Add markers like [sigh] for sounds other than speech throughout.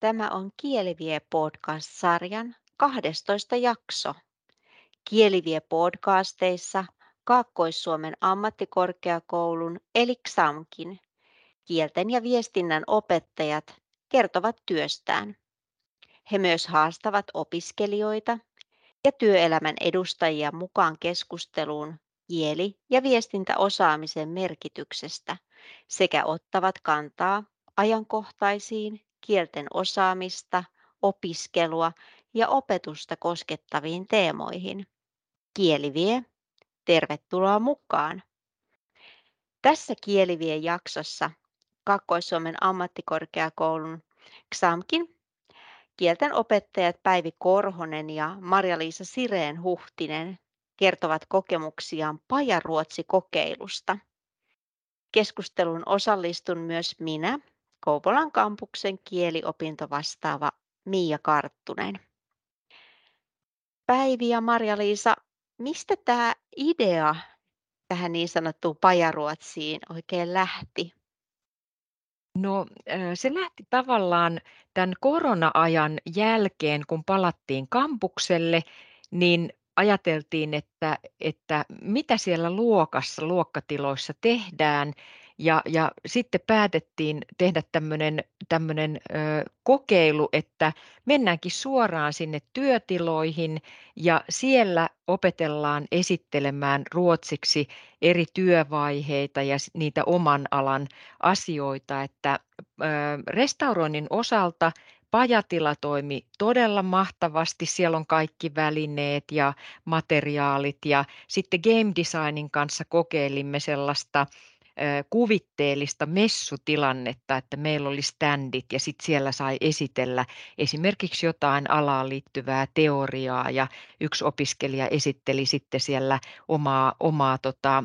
Tämä on Kielivie podcast-sarjan 12 jakso. Kielivie podcasteissa Kaakkois-Suomen ammattikorkeakoulun eli XAMKin kielten ja viestinnän opettajat kertovat työstään. He myös haastavat opiskelijoita ja työelämän edustajia mukaan keskusteluun kieli- ja viestintäosaamisen merkityksestä sekä ottavat kantaa ajankohtaisiin kielten osaamista, opiskelua ja opetusta koskettaviin teemoihin. Kieli vie. Tervetuloa mukaan! Tässä Kielivie jaksossa Kaakkois-Suomen ammattikorkeakoulun XAMKin kielten opettajat Päivi Korhonen ja Marja-Liisa Sireen Huhtinen kertovat kokemuksiaan Pajaruotsi-kokeilusta. Keskusteluun osallistun myös minä, Kouvolan kampuksen kieliopinto vastaava Miia Karttunen. Päivi ja Marja-Liisa, mistä tämä idea tähän niin sanottuun pajaruotsiin oikein lähti? No se lähti tavallaan tämän korona-ajan jälkeen, kun palattiin kampukselle, niin ajateltiin, että, että mitä siellä luokassa, luokkatiloissa tehdään ja, ja sitten päätettiin tehdä tämmöinen, kokeilu, että mennäänkin suoraan sinne työtiloihin ja siellä opetellaan esittelemään ruotsiksi eri työvaiheita ja niitä oman alan asioita, että ö, restauroinnin osalta pajatila toimi todella mahtavasti. Siellä on kaikki välineet ja materiaalit ja sitten game designin kanssa kokeilimme sellaista kuvitteellista messutilannetta, että meillä oli standit ja sitten siellä sai esitellä esimerkiksi jotain alaan liittyvää teoriaa ja yksi opiskelija esitteli sitten siellä omaa, omaa tota,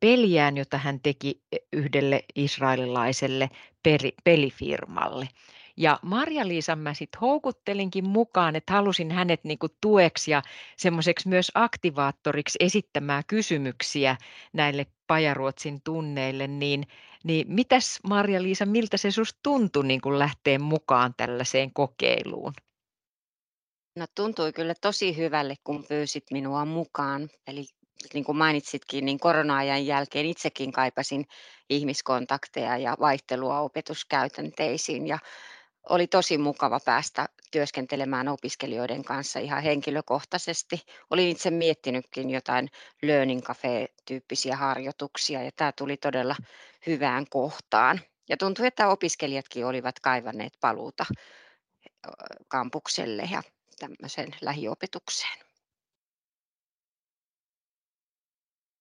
peliään, jota hän teki yhdelle israelilaiselle peri, pelifirmalle. Ja Marja-Liisan mä sitten houkuttelinkin mukaan, että halusin hänet niinku tueksi ja semmoiseksi myös aktivaattoriksi esittämään kysymyksiä näille Pajaruotsin tunneille, niin, niin mitäs Marja-Liisa, miltä se susta tuntui niin kun lähteä mukaan tällaiseen kokeiluun? No tuntui kyllä tosi hyvälle, kun pyysit minua mukaan. Eli niin kuin mainitsitkin, niin korona-ajan jälkeen itsekin kaipasin ihmiskontakteja ja vaihtelua opetuskäytänteisiin. Ja oli tosi mukava päästä työskentelemään opiskelijoiden kanssa ihan henkilökohtaisesti. Olin itse miettinytkin jotain learning cafe-tyyppisiä harjoituksia ja tämä tuli todella hyvään kohtaan. Ja tuntui, että opiskelijatkin olivat kaivanneet paluuta kampukselle ja tämmöiseen lähiopetukseen.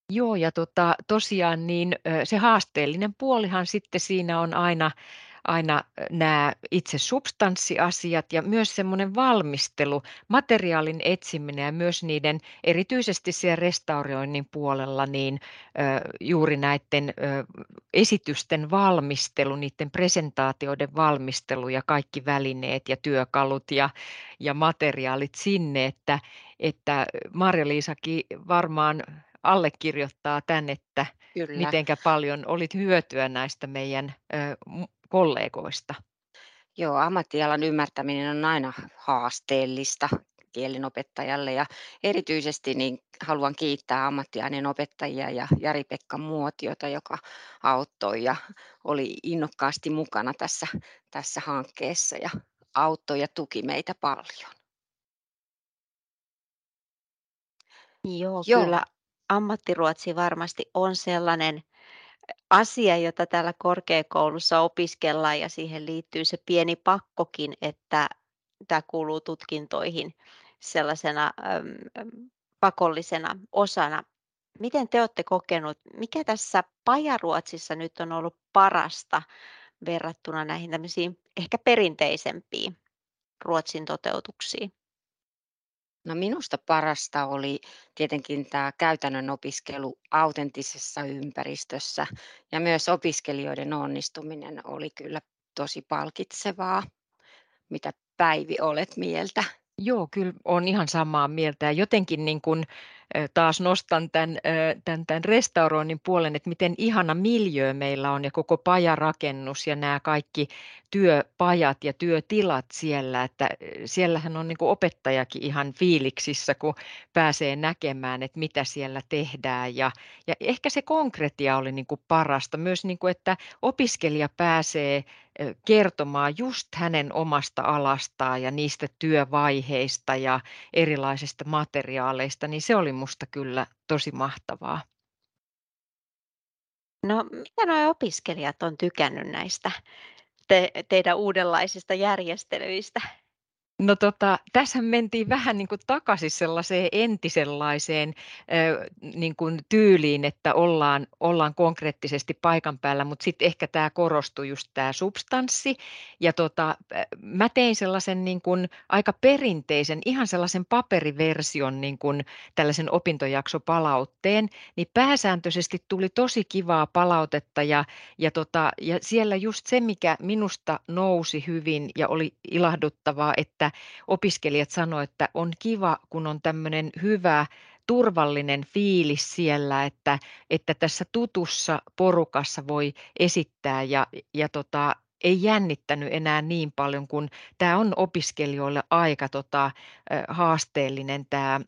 Joo, ja tota, tosiaan niin se haasteellinen puolihan sitten siinä on aina aina nämä itse substanssiasiat ja myös semmoinen valmistelu, materiaalin etsiminen ja myös niiden, erityisesti siellä restauroinnin puolella, niin juuri näiden esitysten valmistelu, niiden presentaatioiden valmistelu ja kaikki välineet ja työkalut ja, ja materiaalit sinne, että, että Marja-Liisakin varmaan allekirjoittaa tämän, että Kyllä. mitenkä paljon olit hyötyä näistä meidän kollegoista? Joo, ammattialan ymmärtäminen on aina haasteellista kielinopettajalle ja erityisesti niin haluan kiittää ammattiaineen opettajia ja Jari-Pekka Muotiota, joka auttoi ja oli innokkaasti mukana tässä, tässä hankkeessa ja auttoi ja tuki meitä paljon. Joo, Joo. kyllä ammattiruotsi varmasti on sellainen asia, jota täällä korkeakoulussa opiskellaan ja siihen liittyy se pieni pakkokin, että tämä kuuluu tutkintoihin sellaisena pakollisena osana. Miten te olette kokenut, mikä tässä pajaruotsissa nyt on ollut parasta verrattuna näihin tämmöisiin ehkä perinteisempiin Ruotsin toteutuksiin? No minusta parasta oli tietenkin tämä käytännön opiskelu autenttisessa ympäristössä ja myös opiskelijoiden onnistuminen oli kyllä tosi palkitsevaa. Mitä Päivi olet mieltä? Joo, kyllä on ihan samaa mieltä. Ja jotenkin niin kuin, taas nostan tämän, tämän, tämän restauroinnin puolen, että miten ihana miljö meillä on ja koko pajarakennus ja nämä kaikki työpajat ja työtilat siellä, että siellähän on niin kuin opettajakin ihan fiiliksissä, kun pääsee näkemään, että mitä siellä tehdään. Ja, ja ehkä se konkretia oli niin kuin parasta, myös niin kuin, että opiskelija pääsee kertomaan just hänen omasta alastaan ja niistä työvaiheista ja erilaisista materiaaleista, niin se oli musta kyllä tosi mahtavaa. No, mitä nuo opiskelijat on tykännyt näistä te, teidän uudenlaisista järjestelyistä? No tota, tässä mentiin vähän niin kuin takaisin sellaiseen entisenlaiseen niin kuin tyyliin, että ollaan, ollaan konkreettisesti paikan päällä, mutta sitten ehkä tämä korostui just tämä substanssi. Ja tota, mä tein sellaisen niin kuin aika perinteisen, ihan sellaisen paperiversion niin kuin tällaisen opintojaksopalautteen, niin pääsääntöisesti tuli tosi kivaa palautetta ja, ja, tota, ja siellä just se, mikä minusta nousi hyvin ja oli ilahduttavaa, että opiskelijat sanoivat, että on kiva, kun on tämmöinen hyvä turvallinen fiilis siellä, että, että tässä tutussa porukassa voi esittää ja, ja tota, ei jännittänyt enää niin paljon, kun tämä on opiskelijoille aika tota, haasteellinen tämä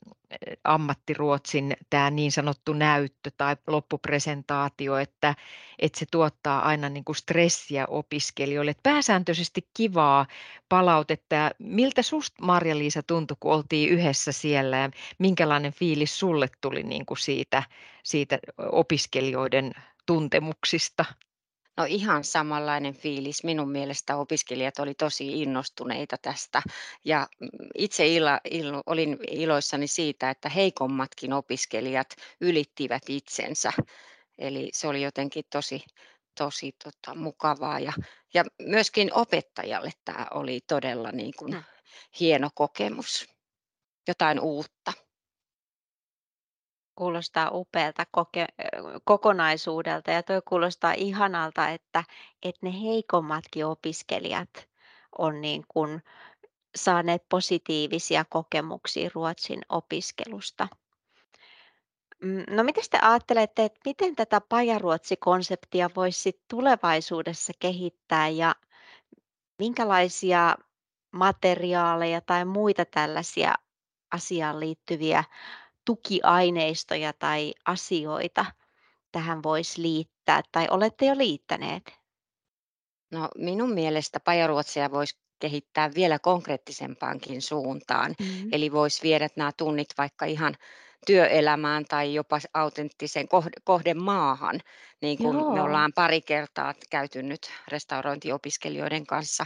ammattiruotsin tämä niin sanottu näyttö tai loppupresentaatio, että, että se tuottaa aina niin kuin stressiä opiskelijoille. Että pääsääntöisesti kivaa palautetta. Miltä susta Marja-Liisa tuntui, kun oltiin yhdessä siellä ja minkälainen fiilis sulle tuli niin kuin siitä, siitä opiskelijoiden tuntemuksista? No ihan samanlainen fiilis. Minun mielestä opiskelijat oli tosi innostuneita tästä ja mm, itse ilo, ilo, olin iloissani siitä, että heikommatkin opiskelijat ylittivät itsensä. Eli se oli jotenkin tosi, tosi tota, mukavaa ja, ja myöskin opettajalle tämä oli todella niin kuin, mm. hieno kokemus, jotain uutta. Kuulostaa upealta koke kokonaisuudelta ja tuo kuulostaa ihanalta, että että ne heikommatkin opiskelijat on niin kuin saaneet positiivisia kokemuksia ruotsin opiskelusta. Mm, no mitäs te ajattelette, että miten tätä pajaruotsi-konseptia voisi tulevaisuudessa kehittää ja minkälaisia materiaaleja tai muita tällaisia asiaan liittyviä tukiaineistoja tai asioita tähän voisi liittää tai olette jo liittäneet? No minun mielestä pajaruotsia voisi kehittää vielä konkreettisempaankin suuntaan. Mm-hmm. Eli voisi viedä nämä tunnit vaikka ihan työelämään tai jopa autenttisen kohdemaahan, niin kuin Joo. me ollaan pari kertaa käyty nyt restaurointiopiskelijoiden kanssa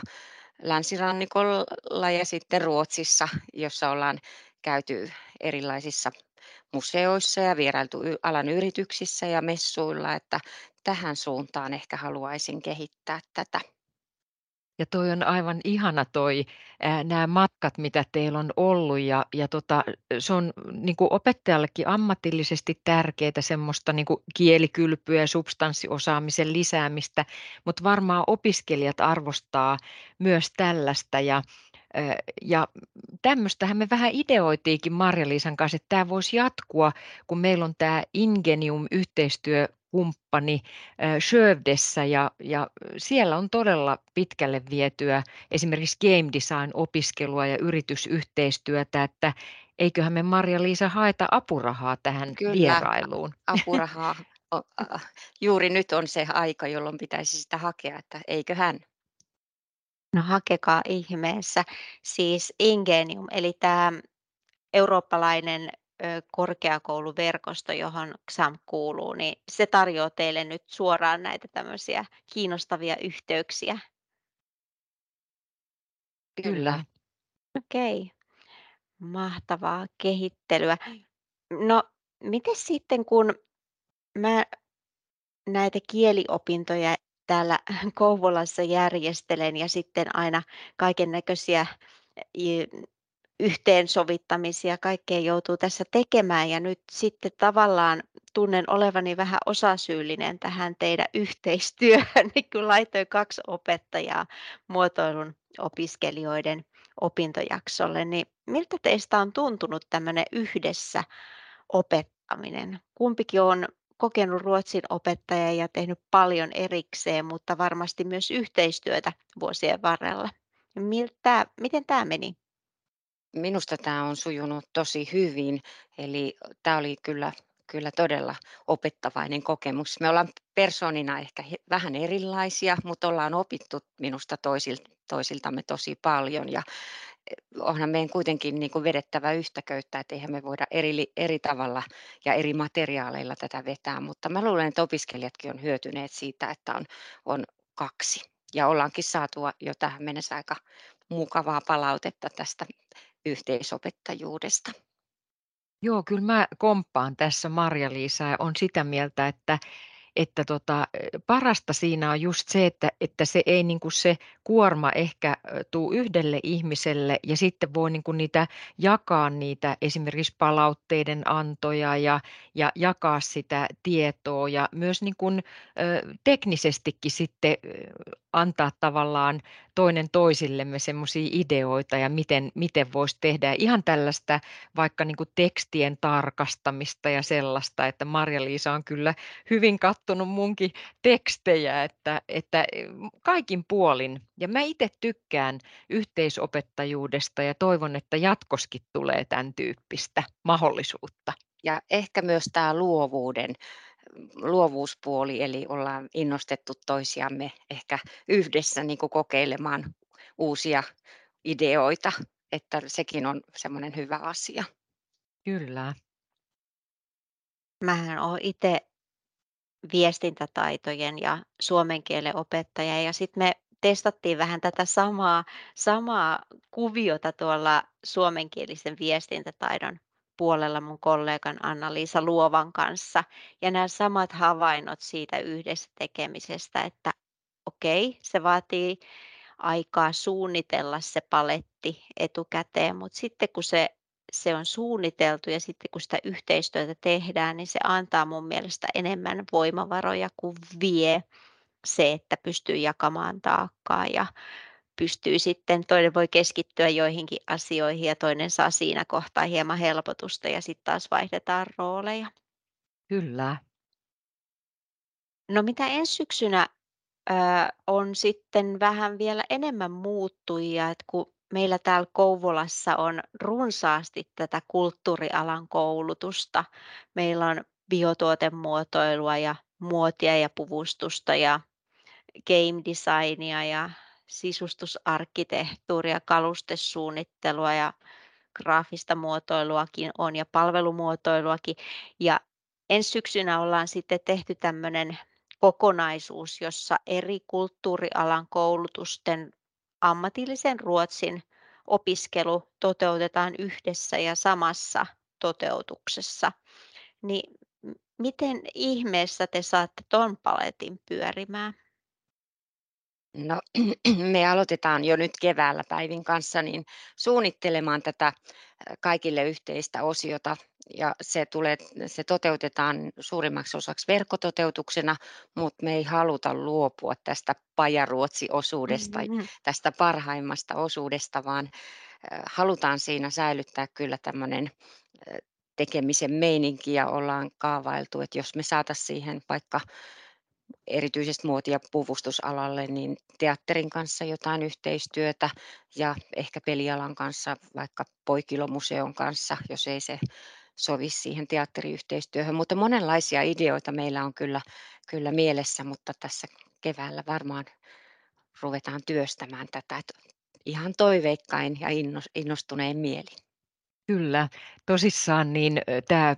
länsirannikolla ja sitten Ruotsissa, jossa ollaan käyty erilaisissa museoissa ja vierailtu alan yrityksissä ja messuilla, että tähän suuntaan ehkä haluaisin kehittää tätä. Ja toi on aivan ihana toi, nämä matkat, mitä teillä on ollut ja, ja tota, se on niin kuin opettajallekin ammatillisesti tärkeää semmoista niin kuin kielikylpyä ja substanssiosaamisen lisäämistä, mutta varmaan opiskelijat arvostaa myös tällaista ja ja tämmöistähän me vähän ideoitiinkin Marja-Liisan kanssa, että tämä voisi jatkua, kun meillä on tämä Ingenium-yhteistyökumppani Sövdessä ja, ja siellä on todella pitkälle vietyä esimerkiksi game design-opiskelua ja yritysyhteistyötä, että eiköhän me Marja-Liisa haeta apurahaa tähän Kyllä, vierailuun. apurahaa. Juuri nyt on se aika, jolloin pitäisi sitä hakea, että eiköhän. No hakekaa ihmeessä. Siis Ingenium, eli tämä eurooppalainen korkeakouluverkosto, johon XAM kuuluu, niin se tarjoaa teille nyt suoraan näitä tämmöisiä kiinnostavia yhteyksiä. Kyllä. Okei, mahtavaa kehittelyä. No, miten sitten kun mä näitä kieliopintoja täällä [laughs] Kouvolassa järjestelen ja sitten aina kaiken näköisiä yhteensovittamisia, kaikkea joutuu tässä tekemään ja nyt sitten tavallaan tunnen olevani vähän osasyyllinen tähän teidän [laughs] yhteistyöhön, niin kun laitoin kaksi opettajaa muotoilun opiskelijoiden opintojaksolle, niin miltä teistä on tuntunut tämmöinen yhdessä opettaminen. Kumpikin on kokenut ruotsin opettaja ja tehnyt paljon erikseen, mutta varmasti myös yhteistyötä vuosien varrella. Miltä, miten tämä meni? Minusta tämä on sujunut tosi hyvin, eli tämä oli kyllä kyllä todella opettavainen kokemus. Me ollaan persoonina ehkä vähän erilaisia, mutta ollaan opittu minusta toisiltamme tosi paljon ja onhan meidän kuitenkin niin kuin vedettävä yhtä köyttä, että eihän me voida eri, eri tavalla ja eri materiaaleilla tätä vetää, mutta mä luulen, että opiskelijatkin on hyötyneet siitä, että on, on kaksi. Ja ollaankin saatu jo tähän mennessä aika mukavaa palautetta tästä yhteisopettajuudesta. Joo, kyllä mä komppaan tässä Marja-Liisa ja on sitä mieltä, että että tota, parasta siinä on just se, että, että se ei niin kuin se kuorma ehkä tuu yhdelle ihmiselle ja sitten voi niin kuin niitä jakaa niitä esimerkiksi palautteiden antoja ja, ja jakaa sitä tietoa ja myös niin kuin, ö, teknisestikin sitten antaa tavallaan toinen toisillemme semmoisia ideoita ja miten, miten voisi tehdä. Ihan tällaista vaikka niin kuin tekstien tarkastamista ja sellaista, että Marja-Liisa on kyllä hyvin kattonut munkin tekstejä, että, että kaikin puolin. Ja mä itse tykkään yhteisopettajuudesta ja toivon, että jatkoskin tulee tämän tyyppistä mahdollisuutta. Ja ehkä myös tämä luovuuden luovuuspuoli, eli ollaan innostettu toisiamme ehkä yhdessä niin kuin kokeilemaan uusia ideoita, että sekin on semmoinen hyvä asia. Kyllä. Mähän olen itse viestintätaitojen ja suomen kielen opettaja ja sitten me testattiin vähän tätä samaa, samaa kuviota tuolla suomenkielisen viestintätaidon puolella mun kollegan Anna-Liisa Luovan kanssa. Ja nämä samat havainnot siitä yhdessä tekemisestä, että okei, se vaatii aikaa suunnitella se paletti etukäteen, mutta sitten kun se, se on suunniteltu ja sitten kun sitä yhteistyötä tehdään, niin se antaa mun mielestä enemmän voimavaroja kuin vie se, että pystyy jakamaan taakkaa ja pystyy sitten, toinen voi keskittyä joihinkin asioihin ja toinen saa siinä kohtaa hieman helpotusta ja sitten taas vaihdetaan rooleja. Kyllä. No mitä ensi syksynä ö, on sitten vähän vielä enemmän muuttujia, että kun meillä täällä Kouvolassa on runsaasti tätä kulttuurialan koulutusta. Meillä on biotuotemuotoilua ja muotia ja puvustusta ja game designia ja sisustusarkkitehtuuria, kalustesuunnittelua ja graafista muotoiluakin on ja palvelumuotoiluakin. Ja ensi syksynä ollaan sitten tehty tämmöinen kokonaisuus, jossa eri kulttuurialan koulutusten ammatillisen ruotsin opiskelu toteutetaan yhdessä ja samassa toteutuksessa. Niin miten ihmeessä te saatte ton paletin pyörimään? No, [clears throat] me aloitetaan jo nyt keväällä Päivin kanssa niin suunnittelemaan tätä kaikille yhteistä osiota ja se, tulee, se toteutetaan suurimmaksi osaksi verkkototeutuksena, mutta me ei haluta luopua tästä pajaruotsi-osuudesta, mm-hmm. tästä parhaimmasta osuudesta, vaan halutaan siinä säilyttää kyllä tämmöinen tekemisen meininki ja ollaan kaavailtu, että jos me saataisiin siihen vaikka erityisesti muoti- ja puvustusalalle, niin teatterin kanssa jotain yhteistyötä ja ehkä pelialan kanssa, vaikka Poikilomuseon kanssa, jos ei se sovi siihen teatteriyhteistyöhön. Mutta monenlaisia ideoita meillä on kyllä, kyllä mielessä, mutta tässä keväällä varmaan ruvetaan työstämään tätä ihan toiveikkain ja innostuneen mieli. Kyllä, tosissaan niin tämä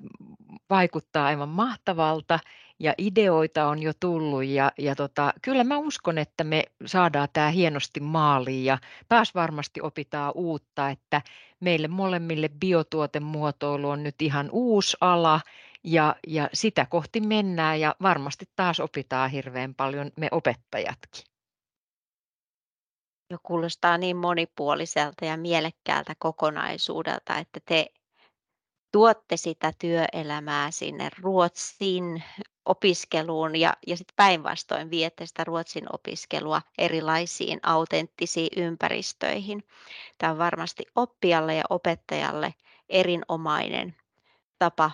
vaikuttaa aivan mahtavalta ja ideoita on jo tullut ja, ja tota, kyllä mä uskon, että me saadaan tämä hienosti maaliin ja taas varmasti opitaan uutta, että meille molemmille biotuotemuotoilu on nyt ihan uusi ala ja, ja sitä kohti mennään ja varmasti taas opitaan hirveän paljon me opettajatkin. Jo kuulostaa niin monipuoliselta ja mielekkäältä kokonaisuudelta, että te tuotte sitä työelämää sinne Ruotsin opiskeluun ja, ja sitten päinvastoin viette sitä Ruotsin opiskelua erilaisiin autenttisiin ympäristöihin. Tämä on varmasti oppijalle ja opettajalle erinomainen tapa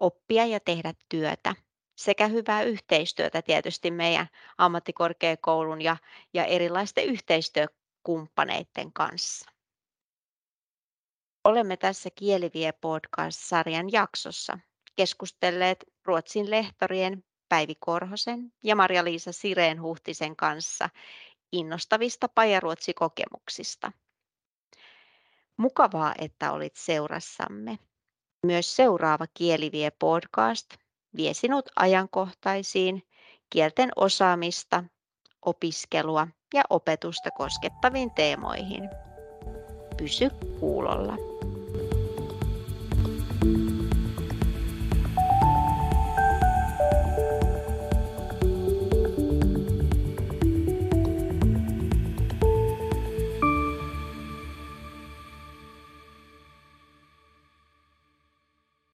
oppia ja tehdä työtä sekä hyvää yhteistyötä tietysti meidän ammattikorkeakoulun ja, ja erilaisten yhteistyökumppaneiden kanssa. Olemme tässä Kielivie podcast-sarjan jaksossa keskustelleet Ruotsin lehtorien Päivi Korhosen ja Maria-Liisa Sireen Huhtisen kanssa innostavista pajaruotsikokemuksista. Mukavaa, että olit seurassamme. Myös seuraava Kielivie podcast vie sinut ajankohtaisiin kielten osaamista, opiskelua ja opetusta koskettaviin teemoihin. Pysy kuulolla.